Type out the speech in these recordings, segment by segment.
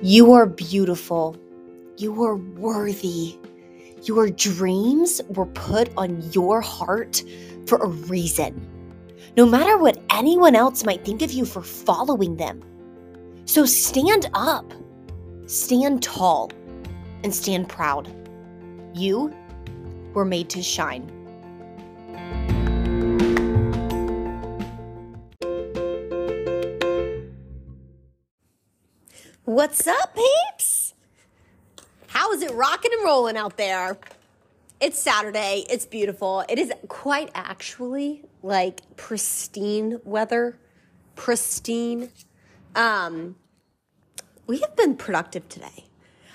You are beautiful. You are worthy. Your dreams were put on your heart for a reason, no matter what anyone else might think of you for following them. So stand up, stand tall, and stand proud. You were made to shine. What's up, peeps? How is it rocking and rolling out there? It's Saturday. It's beautiful. It is quite actually like pristine weather. Pristine. Um, we have been productive today.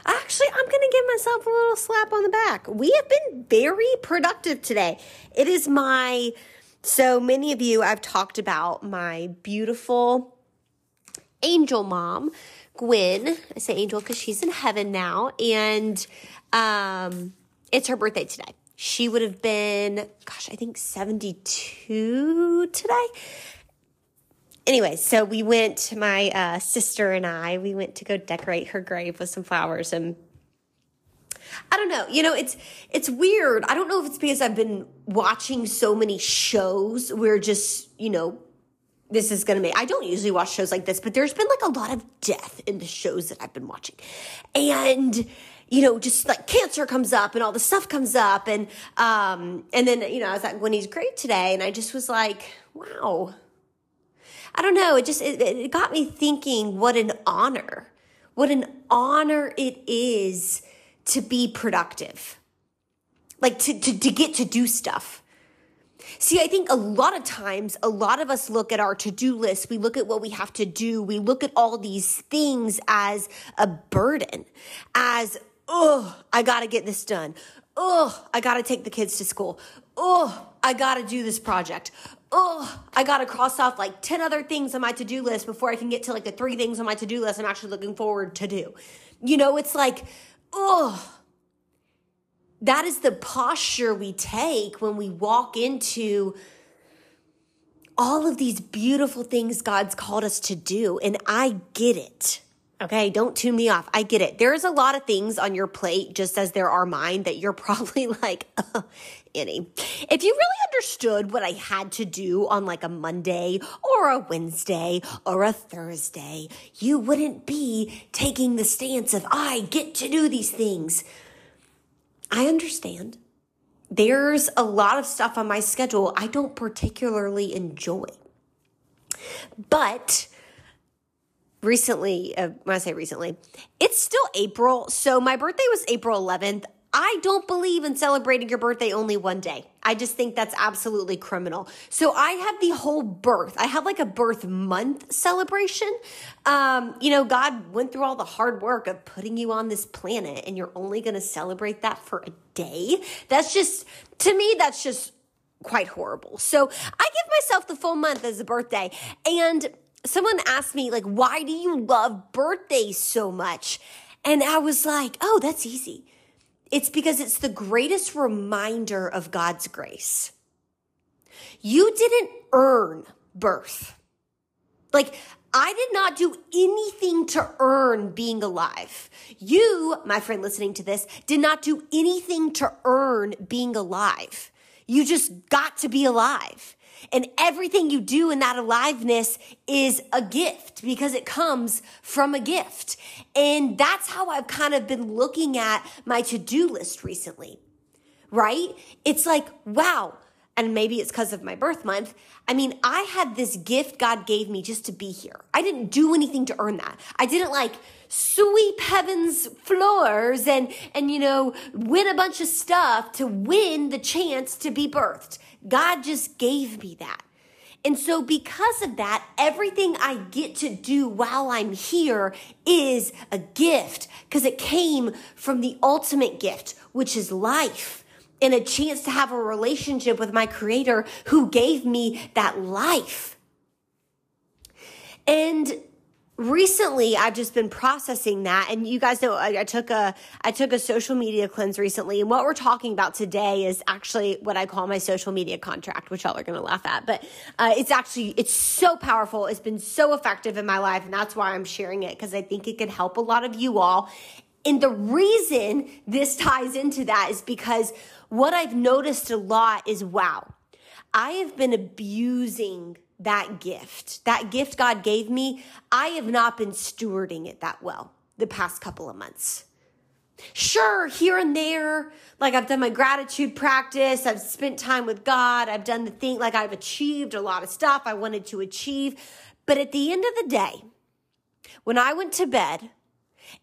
Actually, I'm going to give myself a little slap on the back. We have been very productive today. It is my, so many of you, I've talked about my beautiful angel mom, Gwen. I say angel because she's in heaven now. And um, it's her birthday today. She would have been, gosh, I think 72 today anyway, so we went, my uh, sister and I, we went to go decorate her grave with some flowers and I don't know. You know, it's it's weird. I don't know if it's because I've been watching so many shows where just, you know, this is going to make I don't usually watch shows like this, but there's been like a lot of death in the shows that I've been watching. And you know, just like cancer comes up and all the stuff comes up and um and then, you know, I was at Winnie's grave today and I just was like, wow I don't know. It just, it, it got me thinking what an honor, what an honor it is to be productive. Like to, to, to get to do stuff. See, I think a lot of times, a lot of us look at our to do list. We look at what we have to do. We look at all these things as a burden, as, oh, I got to get this done. Oh, I got to take the kids to school. Oh, I got to do this project oh, I got to cross off like 10 other things on my to do list before I can get to like the three things on my to do list I'm actually looking forward to do. You know, it's like, oh, that is the posture we take when we walk into all of these beautiful things God's called us to do. And I get it. Okay, don't tune me off. I get it. There's a lot of things on your plate, just as there are mine, that you're probably like, oh, Annie, if you really understood what I had to do on like a Monday or a Wednesday or a Thursday, you wouldn't be taking the stance of, I get to do these things. I understand. There's a lot of stuff on my schedule I don't particularly enjoy. But recently, uh, when I say recently, it's still April. So my birthday was April 11th. I don't believe in celebrating your birthday only one day. I just think that's absolutely criminal. So I have the whole birth. I have like a birth month celebration. Um, you know, God went through all the hard work of putting you on this planet and you're only going to celebrate that for a day. That's just, to me, that's just quite horrible. So I give myself the full month as a birthday. And someone asked me, like, why do you love birthdays so much? And I was like, oh, that's easy. It's because it's the greatest reminder of God's grace. You didn't earn birth. Like, I did not do anything to earn being alive. You, my friend listening to this, did not do anything to earn being alive. You just got to be alive. And everything you do in that aliveness is a gift because it comes from a gift. And that's how I've kind of been looking at my to do list recently, right? It's like, wow. And maybe it's because of my birth month. I mean, I had this gift God gave me just to be here. I didn't do anything to earn that. I didn't like sweep heaven's floors and, and, you know, win a bunch of stuff to win the chance to be birthed. God just gave me that. And so, because of that, everything I get to do while I'm here is a gift because it came from the ultimate gift, which is life and a chance to have a relationship with my creator who gave me that life. And recently I've just been processing that and you guys know I, I, took a I took a social media cleanse recently and what we're talking about today is actually what I call my social media contract which y'all are going to laugh at but uh, it's actually it's so powerful it's been so effective in my life and that's why I'm sharing it because I think it could help a lot of you all and the reason this ties into that is because what I've noticed a lot is wow I have been abusing that gift, that gift God gave me, I have not been stewarding it that well the past couple of months. Sure, here and there, like I've done my gratitude practice, I've spent time with God, I've done the thing, like I've achieved a lot of stuff I wanted to achieve. But at the end of the day, when I went to bed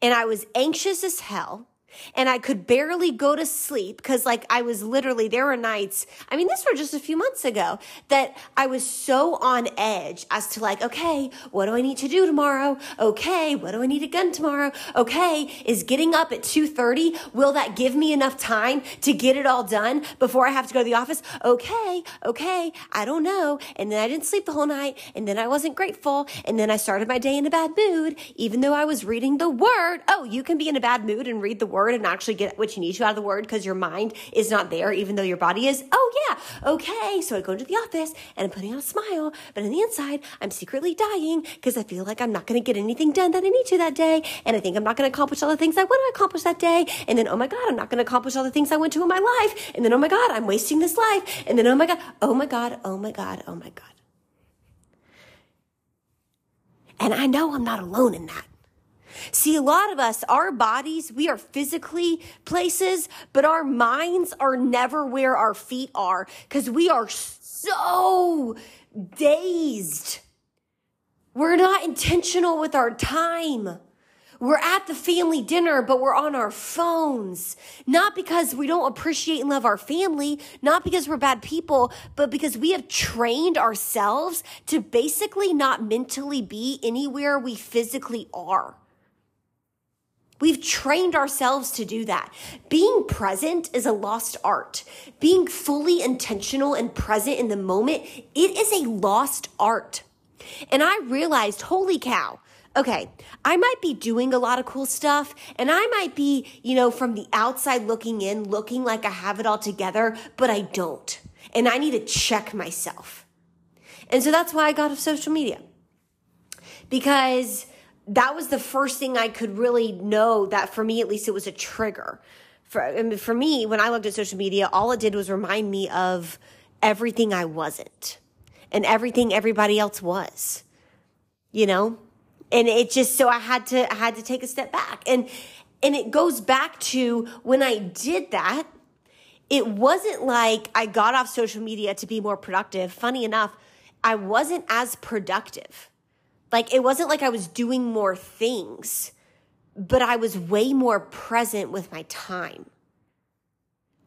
and I was anxious as hell, and I could barely go to sleep because like I was literally there were nights I mean this were just a few months ago that I was so on edge as to like okay what do I need to do tomorrow? Okay what do I need get tomorrow? Okay is getting up at 2:30 will that give me enough time to get it all done before I have to go to the office? Okay okay I don't know. And then I didn't sleep the whole night and then I wasn't grateful and then I started my day in a bad mood even though I was reading the word. Oh you can be in a bad mood and read the word word and actually get what you need to out of the word because your mind is not there, even though your body is. Oh, yeah, okay. So I go into the office and I'm putting on a smile, but on the inside, I'm secretly dying because I feel like I'm not going to get anything done that I need to that day. And I think I'm not going to accomplish all the things I want to accomplish that day. And then, oh my God, I'm not going to accomplish all the things I want to in my life. And then, oh my God, I'm wasting this life. And then, oh my God, oh my God, oh my God, oh my God. And I know I'm not alone in that. See, a lot of us, our bodies, we are physically places, but our minds are never where our feet are because we are so dazed. We're not intentional with our time. We're at the family dinner, but we're on our phones. Not because we don't appreciate and love our family, not because we're bad people, but because we have trained ourselves to basically not mentally be anywhere we physically are. We've trained ourselves to do that. Being present is a lost art. Being fully intentional and present in the moment, it is a lost art. And I realized, holy cow, okay, I might be doing a lot of cool stuff and I might be, you know, from the outside looking in, looking like I have it all together, but I don't. And I need to check myself. And so that's why I got off social media. Because that was the first thing I could really know that for me, at least, it was a trigger. For, I mean, for me, when I looked at social media, all it did was remind me of everything I wasn't and everything everybody else was, you know? And it just, so I had to, I had to take a step back. And, and it goes back to when I did that, it wasn't like I got off social media to be more productive. Funny enough, I wasn't as productive like it wasn't like I was doing more things, but I was way more present with my time.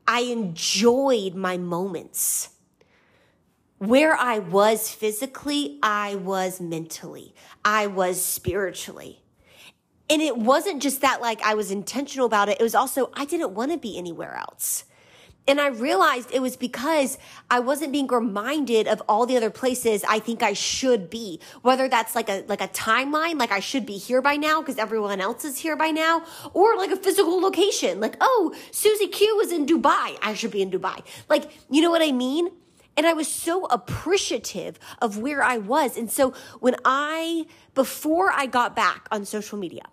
I enjoyed my moments. Where I was physically, I was mentally, I was spiritually. And it wasn't just that, like, I was intentional about it. It was also, I didn't want to be anywhere else. And I realized it was because I wasn't being reminded of all the other places I think I should be. Whether that's like a like a timeline, like I should be here by now because everyone else is here by now, or like a physical location, like oh, Susie Q was in Dubai, I should be in Dubai. Like, you know what I mean? And I was so appreciative of where I was. And so when I before I got back on social media,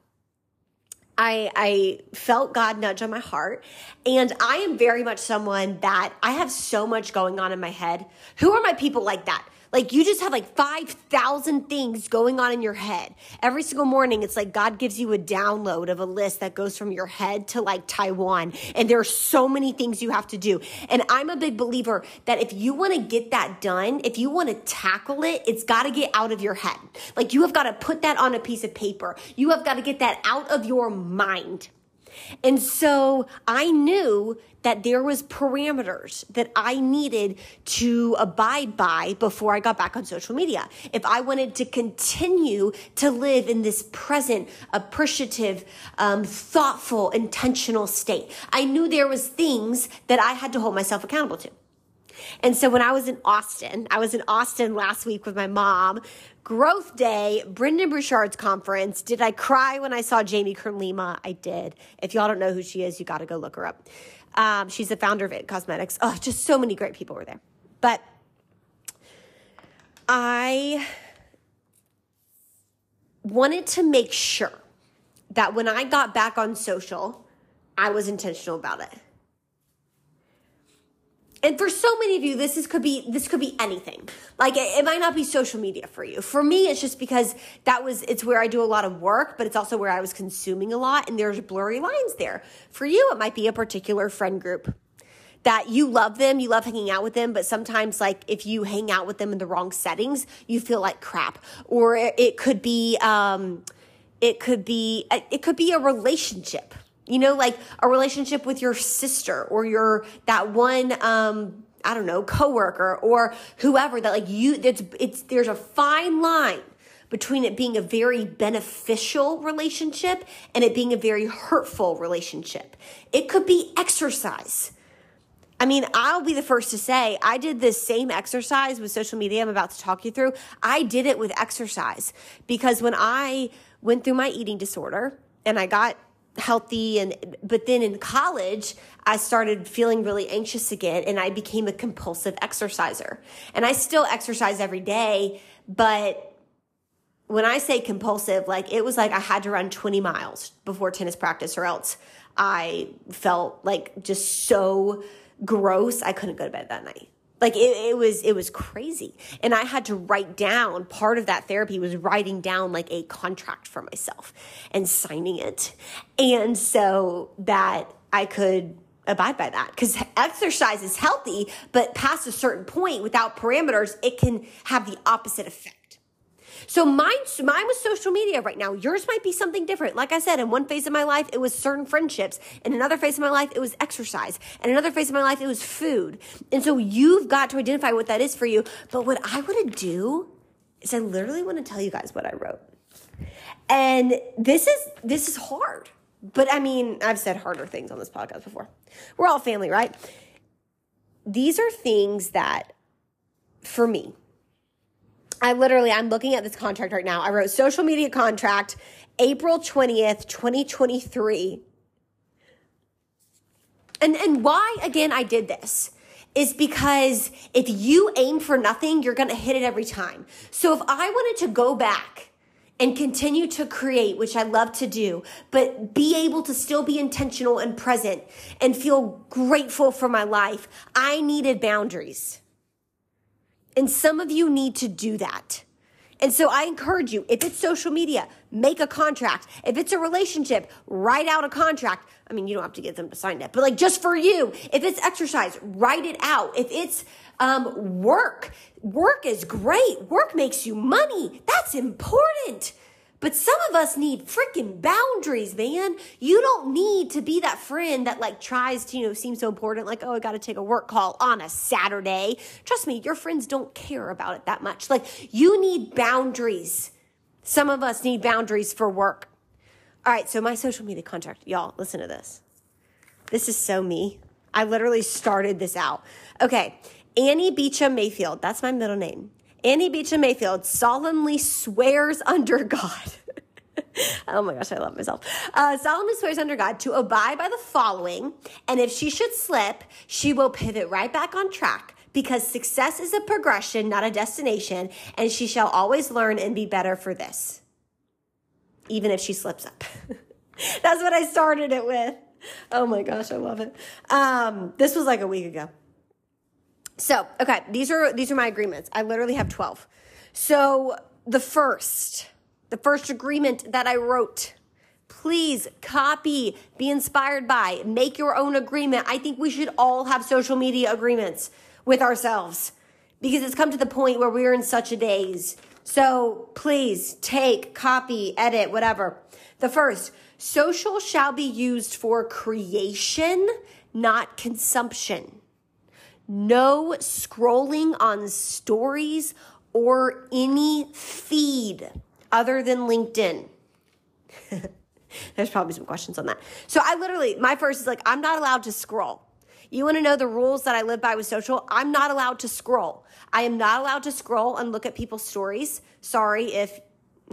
I, I felt God nudge on my heart. And I am very much someone that I have so much going on in my head. Who are my people like that? Like you just have like 5,000 things going on in your head. Every single morning, it's like God gives you a download of a list that goes from your head to like Taiwan. And there are so many things you have to do. And I'm a big believer that if you want to get that done, if you want to tackle it, it's got to get out of your head. Like you have got to put that on a piece of paper. You have got to get that out of your mind. And so I knew that there was parameters that I needed to abide by before I got back on social media. If I wanted to continue to live in this present, appreciative, um, thoughtful, intentional state, I knew there was things that I had to hold myself accountable to. And so when I was in Austin, I was in Austin last week with my mom. Growth Day, Brendon Burchard's conference. Did I cry when I saw Jamie Kern Lima? I did. If y'all don't know who she is, you got to go look her up. Um, she's the founder of It Cosmetics. Oh, just so many great people were there. But I wanted to make sure that when I got back on social, I was intentional about it and for so many of you this is could be this could be anything. Like it, it, might not be social media for you. For me it's just because that was it's where i do a lot of work but it's also where i was consuming a lot and there's blurry lines there. For you it might be a particular friend group that you love them you love hanging out with them but sometimes like if you hang out with them in the wrong settings you feel like crap. Or it could be um it could be it could be a relationship you know, like a relationship with your sister or your that one um I don't know, coworker or whoever that like you it's it's there's a fine line between it being a very beneficial relationship and it being a very hurtful relationship. It could be exercise. I mean, I'll be the first to say I did this same exercise with social media I'm about to talk you through. I did it with exercise because when I went through my eating disorder and I got healthy and but then in college I started feeling really anxious again and I became a compulsive exerciser. And I still exercise every day, but when I say compulsive, like it was like I had to run 20 miles before tennis practice or else I felt like just so gross I couldn't go to bed that night like it, it, was it was crazy. And i had to write down part of that therapy was writing down like a contract for myself and signing it. And so that i could abide by that. Because exercise is healthy but past a certain point without parameters it can have the opposite effect so mine, mine was social media right now. Yours might be something different. Like I said, in one phase of my life, it was certain friendships. In another phase of my life, it was exercise. In another phase of my life, it was food. And so you've got to identify what that is for you. But what I want to do is I literally want to tell you guys what I wrote. And this is, this is hard. But I mean, I've said harder things on this podcast before. We're all family, right? These are things that, for me, I literally, I'm looking at this contract right now. I wrote social media contract April 20th, 2023. And, and why, again, I did this is because if you aim for nothing, you're going to hit it every time. So if I wanted to go back and continue to create, which I love to do, but be able to still be intentional and present and feel grateful for my life, I needed boundaries. And some of you need to do that. And so I encourage you, if it's social media, make a contract. If it's a relationship, write out a contract. I mean, you don't have to get them to sign it, but like just for you, if it's exercise, write it out. If it's um, work, work is great. Work makes you money. That's important. But some of us need freaking boundaries, man. You don't need to be that friend that like tries to, you know, seem so important, like, oh, I got to take a work call on a Saturday. Trust me, your friends don't care about it that much. Like, you need boundaries. Some of us need boundaries for work. All right, so my social media contract, y'all, listen to this. This is so me. I literally started this out. Okay, Annie Beecham Mayfield, that's my middle name. Annie Beecham Mayfield solemnly swears under God. oh my gosh, I love myself. Uh, solemnly swears under God to abide by the following, and if she should slip, she will pivot right back on track because success is a progression, not a destination, and she shall always learn and be better for this, even if she slips up. That's what I started it with. Oh my gosh, I love it. Um, this was like a week ago. So, okay, these are these are my agreements. I literally have 12. So, the first, the first agreement that I wrote, please copy, be inspired by, make your own agreement. I think we should all have social media agreements with ourselves because it's come to the point where we're in such a daze. So, please take, copy, edit, whatever. The first, social shall be used for creation, not consumption no scrolling on stories or any feed other than LinkedIn. There's probably some questions on that. So I literally, my first is like, I'm not allowed to scroll. You want to know the rules that I live by with social? I'm not allowed to scroll. I am not allowed to scroll and look at people's stories. Sorry if,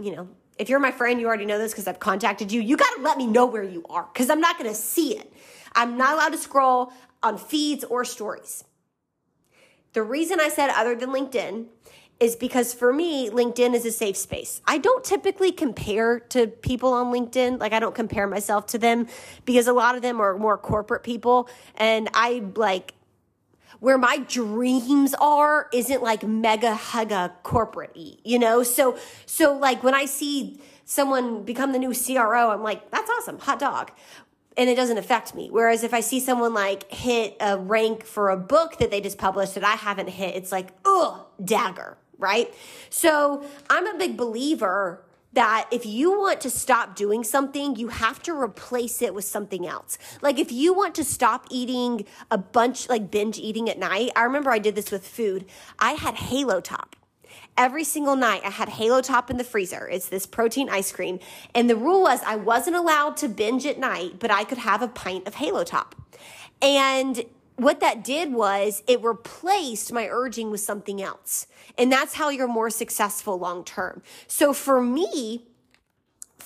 you know, if you're my friend, you already know this because I've contacted you. You got to let me know where you are because I'm not going to see it. I'm not allowed to scroll on feeds or stories. The reason I said other than LinkedIn is because for me, LinkedIn is a safe space. I don't typically compare to people on LinkedIn. Like, I don't compare myself to them because a lot of them are more corporate people. And I like, where my dreams are isn't like mega hugga corporate you know? So, so like when I see someone become the new CRO, I'm like, that's awesome, hot dog. And it doesn't affect me. Whereas if I see someone like hit a rank for a book that they just published that I haven't hit, it's like, ugh, dagger, right? So I'm a big believer that if you want to stop doing something, you have to replace it with something else. Like if you want to stop eating a bunch, like binge eating at night, I remember I did this with food. I had Halo Top. Every single night, I had Halo Top in the freezer. It's this protein ice cream. And the rule was I wasn't allowed to binge at night, but I could have a pint of Halo Top. And what that did was it replaced my urging with something else. And that's how you're more successful long term. So for me,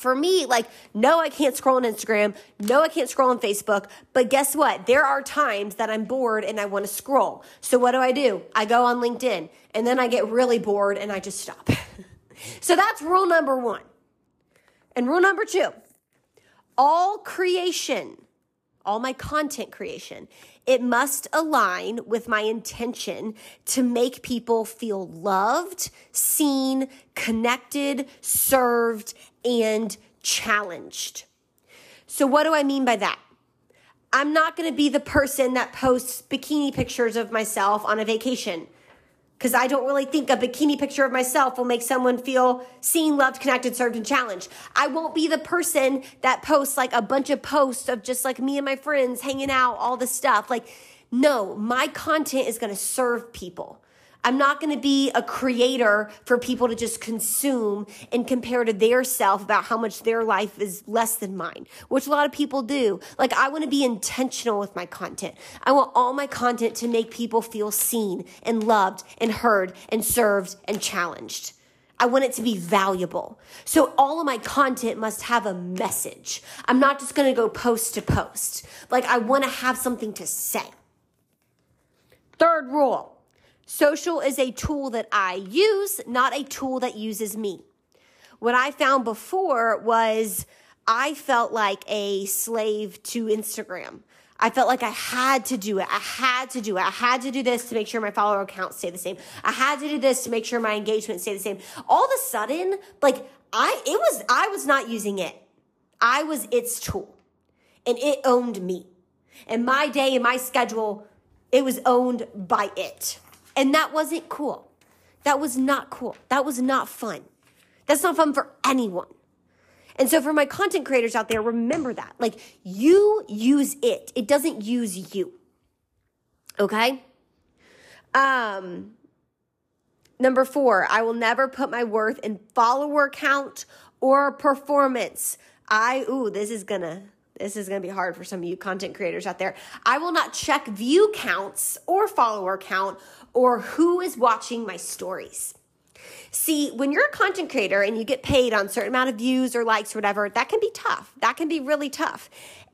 for me, like, no, I can't scroll on Instagram. No, I can't scroll on Facebook. But guess what? There are times that I'm bored and I want to scroll. So what do I do? I go on LinkedIn and then I get really bored and I just stop. so that's rule number one. And rule number two all creation, all my content creation it must align with my intention to make people feel loved, seen, connected, served, and challenged. So, what do I mean by that? I'm not going to be the person that posts bikini pictures of myself on a vacation because I don't really think a bikini picture of myself will make someone feel seen, loved, connected, served, and challenged. I won't be the person that posts like a bunch of posts of just like me and my friends hanging out, all this stuff. Like, no, my content is going to serve people. I'm not going to be a creator for people to just consume and compare to their self about how much their life is less than mine, which a lot of people do. Like, I want to be intentional with my content. I want all my content to make people feel seen and loved and heard and served and challenged. I want it to be valuable. So all of my content must have a message. I'm not just going to go post to post. Like I want to have something to say. Third rule. Social is a tool that I use, not a tool that uses me. What I found before was I felt like a slave to Instagram. I felt like I had to do it. I had to do it. I had to do this to make sure my follower count stay the same. I had to do this to make sure my engagement stay the same. All of a sudden, like I, it was, I was not using it. I was its tool and it owned me. And my day and my schedule, it was owned by it. And that wasn't cool. That was not cool. That was not fun. That's not fun for anyone. And so for my content creators out there, remember that. Like you use it. It doesn't use you. Okay? Um number 4, I will never put my worth in follower count or performance. I ooh, this is going to this is going to be hard for some of you content creators out there. I will not check view counts or follower count or who is watching my stories. See, when you're a content creator and you get paid on certain amount of views or likes or whatever, that can be tough. That can be really tough.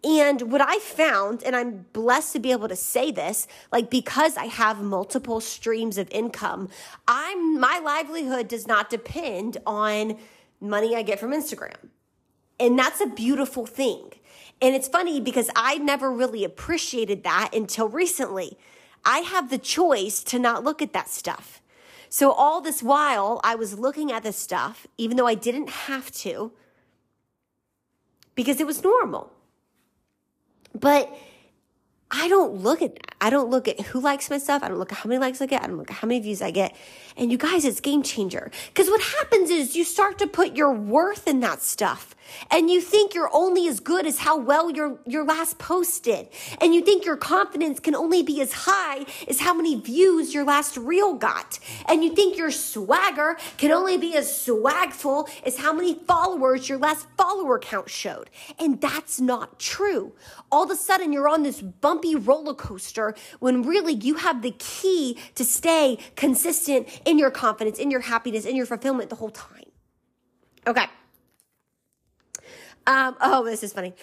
And what I found, and I'm blessed to be able to say this, like because I have multiple streams of income, I'm my livelihood does not depend on money I get from Instagram. And that's a beautiful thing. And it's funny because I never really appreciated that until recently. I have the choice to not look at that stuff. So all this while, I was looking at this stuff, even though I didn't have to, because it was normal. But I don't look at that. I don't look at who likes my stuff. I don't look at how many likes I get. I don't look at how many views I get. And you guys, it's game changer. Because what happens is you start to put your worth in that stuff. And you think you're only as good as how well your, your last post did. And you think your confidence can only be as high as how many views your last reel got. And you think your swagger can only be as swagful as how many followers your last follower count showed. And that's not true. All of a sudden, you're on this bump bumpy roller coaster when really you have the key to stay consistent in your confidence, in your happiness, in your fulfillment the whole time. Okay. Um, oh, this is funny.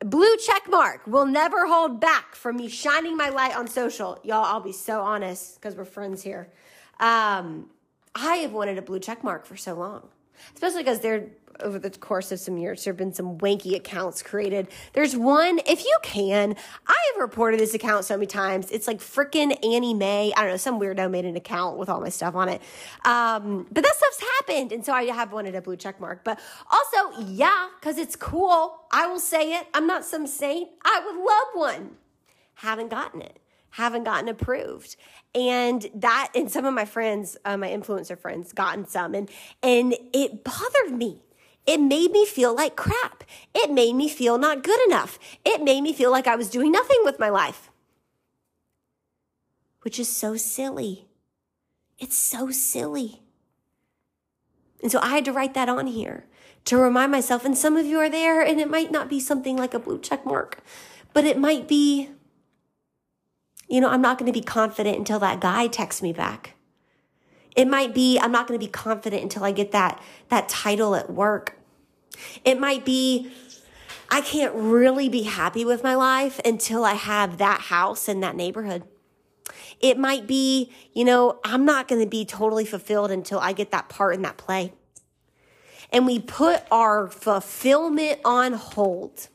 Blue check mark will never hold back from me shining my light on social. Y'all, I'll be so honest because we're friends here. Um, I have wanted a blue check mark for so long, especially because they're over the course of some years, there have been some wanky accounts created. There's one, if you can, I have reported this account so many times. It's like freaking Annie Mae. I don't know, some weirdo made an account with all my stuff on it. Um, but that stuff's happened. And so I have wanted a blue check mark. But also, yeah, because it's cool. I will say it. I'm not some saint. I would love one. Haven't gotten it haven't gotten approved and that and some of my friends uh, my influencer friends gotten some and and it bothered me it made me feel like crap. It made me feel not good enough. It made me feel like I was doing nothing with my life. Which is so silly. It's so silly. And so I had to write that on here to remind myself. And some of you are there, and it might not be something like a blue check mark, but it might be, you know, I'm not going to be confident until that guy texts me back. It might be, I'm not going to be confident until I get that, that title at work. It might be, I can't really be happy with my life until I have that house in that neighborhood. It might be, you know, I'm not going to be totally fulfilled until I get that part in that play. And we put our fulfillment on hold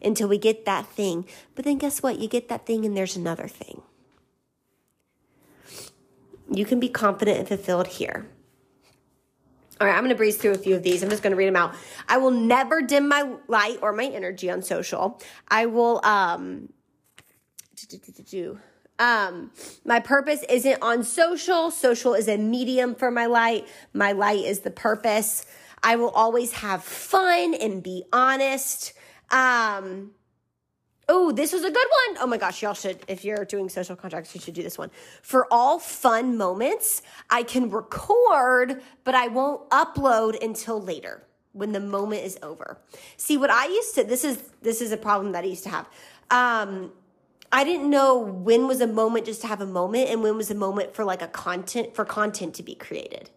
until we get that thing. But then guess what? You get that thing and there's another thing. You can be confident and fulfilled here. All right, I'm going to breeze through a few of these. I'm just going to read them out. I will never dim my light or my energy on social. I will um um my purpose isn't on social. Social is a medium for my light. My light is the purpose. I will always have fun and be honest. Um Oh, this was a good one. Oh my gosh, y'all should, if you're doing social contracts, you should do this one. For all fun moments, I can record, but I won't upload until later when the moment is over. See, what I used to, this is, this is a problem that I used to have. Um, I didn't know when was a moment just to have a moment and when was a moment for like a content, for content to be created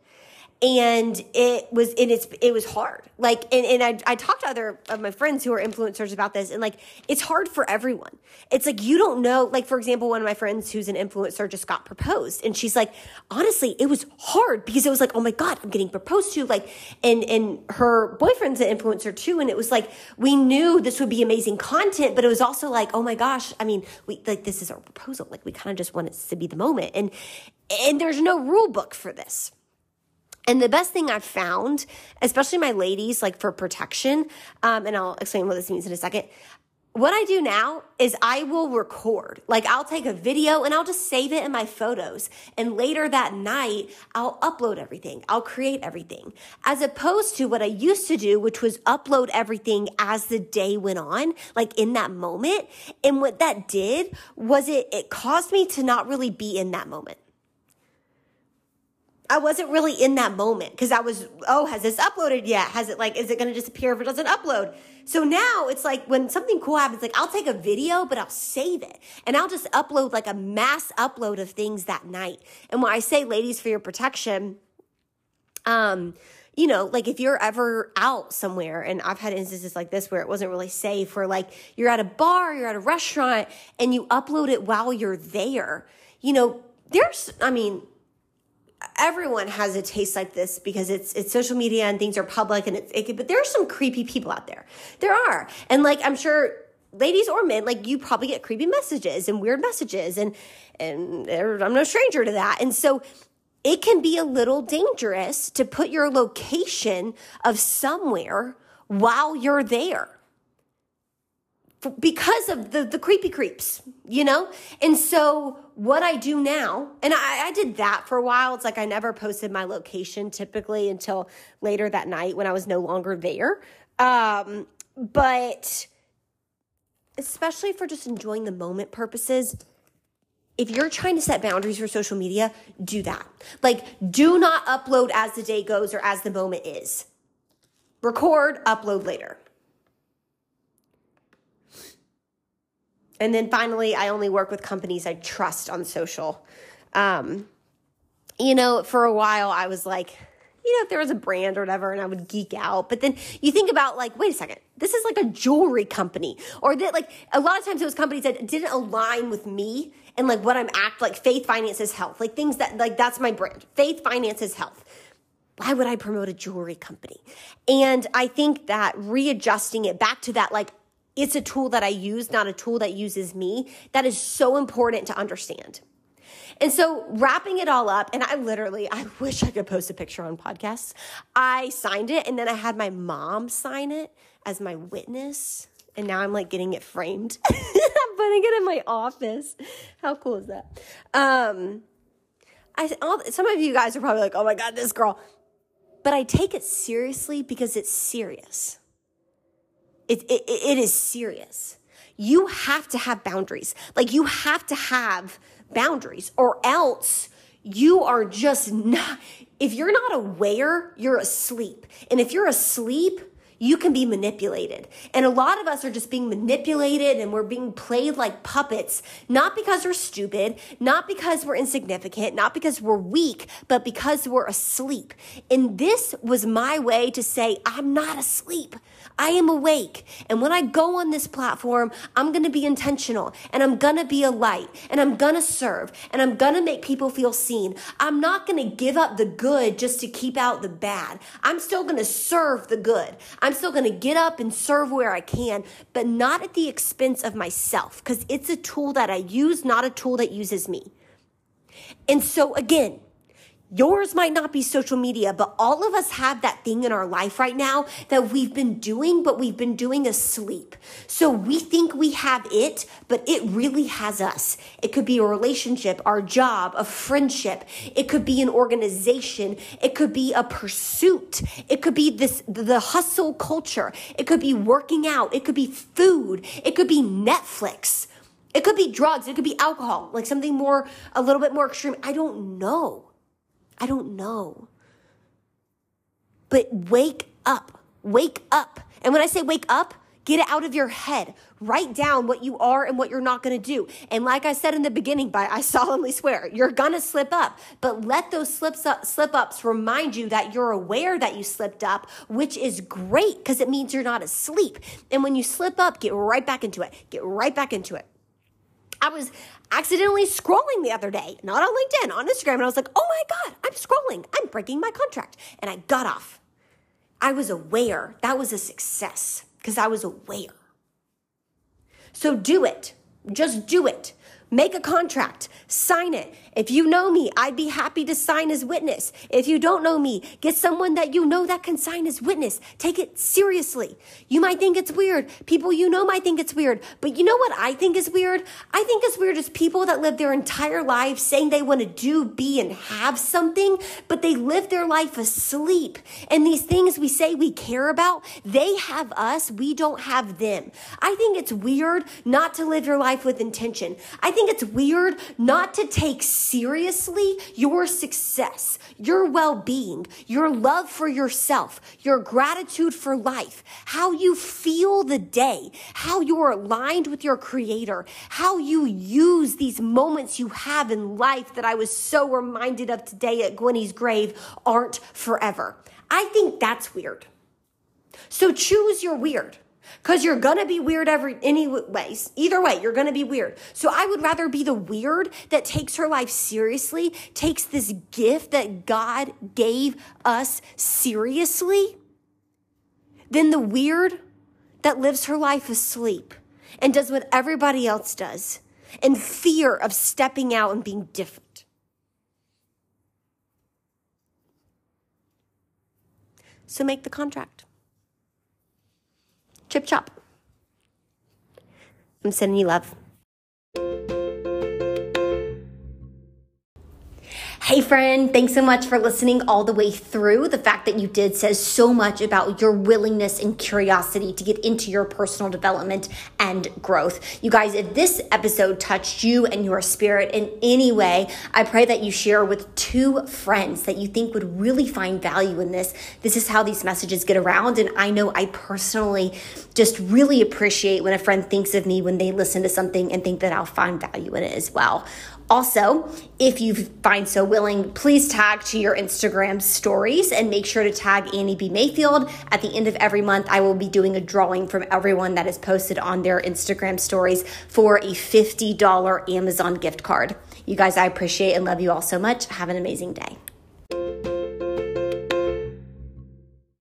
and it was and it's it was hard. Like and, and I, I talked to other of my friends who are influencers about this and like it's hard for everyone. It's like you don't know like for example one of my friends who's an influencer just got proposed and she's like honestly it was hard because it was like oh my god i'm getting proposed to like and and her boyfriend's an influencer too and it was like we knew this would be amazing content but it was also like oh my gosh i mean we like this is our proposal. Like we kind of just want it to be the moment and and there's no rule book for this and the best thing I've found, especially my ladies, like for protection, um, and I'll explain what this means in a second. What I do now is I will record. Like I'll take a video and I'll just save it in my photos. And later that night, I'll upload everything. I'll create everything. As opposed to what I used to do, which was upload everything as the day went on, like in that moment. And what that did was it, it caused me to not really be in that moment. I wasn't really in that moment because I was, oh, has this uploaded yet? Has it like, is it going to disappear if it doesn't upload? So now it's like when something cool happens, like I'll take a video, but I'll save it and I'll just upload like a mass upload of things that night. And when I say ladies for your protection, um, you know, like if you're ever out somewhere, and I've had instances like this where it wasn't really safe, where like you're at a bar, you're at a restaurant, and you upload it while you're there, you know, there's, I mean, everyone has a taste like this because it's it's social media and things are public and it's it, but there are some creepy people out there. There are. And like I'm sure ladies or men like you probably get creepy messages and weird messages and and I'm no stranger to that. And so it can be a little dangerous to put your location of somewhere while you're there because of the, the creepy creeps, you know? And so what I do now, and I, I did that for a while. It's like I never posted my location typically until later that night when I was no longer there. Um, but especially for just enjoying the moment purposes, if you're trying to set boundaries for social media, do that. Like, do not upload as the day goes or as the moment is. Record, upload later. And then finally, I only work with companies I trust on social. Um, you know, for a while, I was like, you know, if there was a brand or whatever, and I would geek out. But then you think about like, wait a second, this is like a jewelry company, or that like a lot of times it was companies that didn't align with me and like what I'm act like. Faith finances health, like things that like that's my brand. Faith finances health. Why would I promote a jewelry company? And I think that readjusting it back to that like it's a tool that I use, not a tool that uses me. That is so important to understand. And so wrapping it all up, and I literally, I wish I could post a picture on podcasts. I signed it and then I had my mom sign it as my witness. And now I'm like getting it framed. I'm putting it in my office. How cool is that? Um, I, all, some of you guys are probably like, oh my God, this girl. But I take it seriously because it's serious. It, it, it is serious. You have to have boundaries. Like you have to have boundaries or else you are just not, if you're not aware, you're asleep. And if you're asleep, you can be manipulated. And a lot of us are just being manipulated and we're being played like puppets, not because we're stupid, not because we're insignificant, not because we're weak, but because we're asleep. And this was my way to say, I'm not asleep. I am awake. And when I go on this platform, I'm going to be intentional and I'm going to be a light and I'm going to serve and I'm going to make people feel seen. I'm not going to give up the good just to keep out the bad. I'm still going to serve the good. I'm still going to get up and serve where I can, but not at the expense of myself because it's a tool that I use, not a tool that uses me. And so again, Yours might not be social media, but all of us have that thing in our life right now that we've been doing, but we've been doing asleep. So we think we have it, but it really has us. It could be a relationship, our job, a friendship. It could be an organization. It could be a pursuit. It could be this, the hustle culture. It could be working out. It could be food. It could be Netflix. It could be drugs. It could be alcohol, like something more, a little bit more extreme. I don't know. I don't know. But wake up. Wake up. And when I say wake up, get it out of your head. Write down what you are and what you're not going to do. And like I said in the beginning, by I solemnly swear, you're going to slip up. But let those slips up, slip ups remind you that you're aware that you slipped up, which is great because it means you're not asleep. And when you slip up, get right back into it. Get right back into it. I was accidentally scrolling the other day, not on LinkedIn, on Instagram, and I was like, oh my God, I'm scrolling. I'm breaking my contract. And I got off. I was aware. That was a success because I was aware. So do it. Just do it. Make a contract, sign it. If you know me, I'd be happy to sign as witness. If you don't know me, get someone that you know that can sign as witness. Take it seriously. You might think it's weird. People you know might think it's weird. But you know what I think is weird? I think it's weird is people that live their entire life saying they want to do, be, and have something, but they live their life asleep. And these things we say we care about, they have us, we don't have them. I think it's weird not to live your life with intention. I think it's weird not to take seriously your success, your well being, your love for yourself, your gratitude for life, how you feel the day, how you're aligned with your creator, how you use these moments you have in life that I was so reminded of today at Gwenny's grave aren't forever. I think that's weird. So choose your weird. Because you're gonna be weird every any ways. Either way, you're gonna be weird. So I would rather be the weird that takes her life seriously, takes this gift that God gave us seriously, than the weird that lives her life asleep and does what everybody else does in fear of stepping out and being different. So make the contract. Chip chop. I'm sending you love. Hey, friend, thanks so much for listening all the way through. The fact that you did says so much about your willingness and curiosity to get into your personal development and growth. You guys, if this episode touched you and your spirit in any way, I pray that you share with two friends that you think would really find value in this. This is how these messages get around. And I know I personally just really appreciate when a friend thinks of me when they listen to something and think that I'll find value in it as well. Also, if you find so willing, please tag to your Instagram stories and make sure to tag Annie B. Mayfield. At the end of every month, I will be doing a drawing from everyone that is posted on their Instagram stories for a $50 Amazon gift card. You guys, I appreciate and love you all so much. Have an amazing day.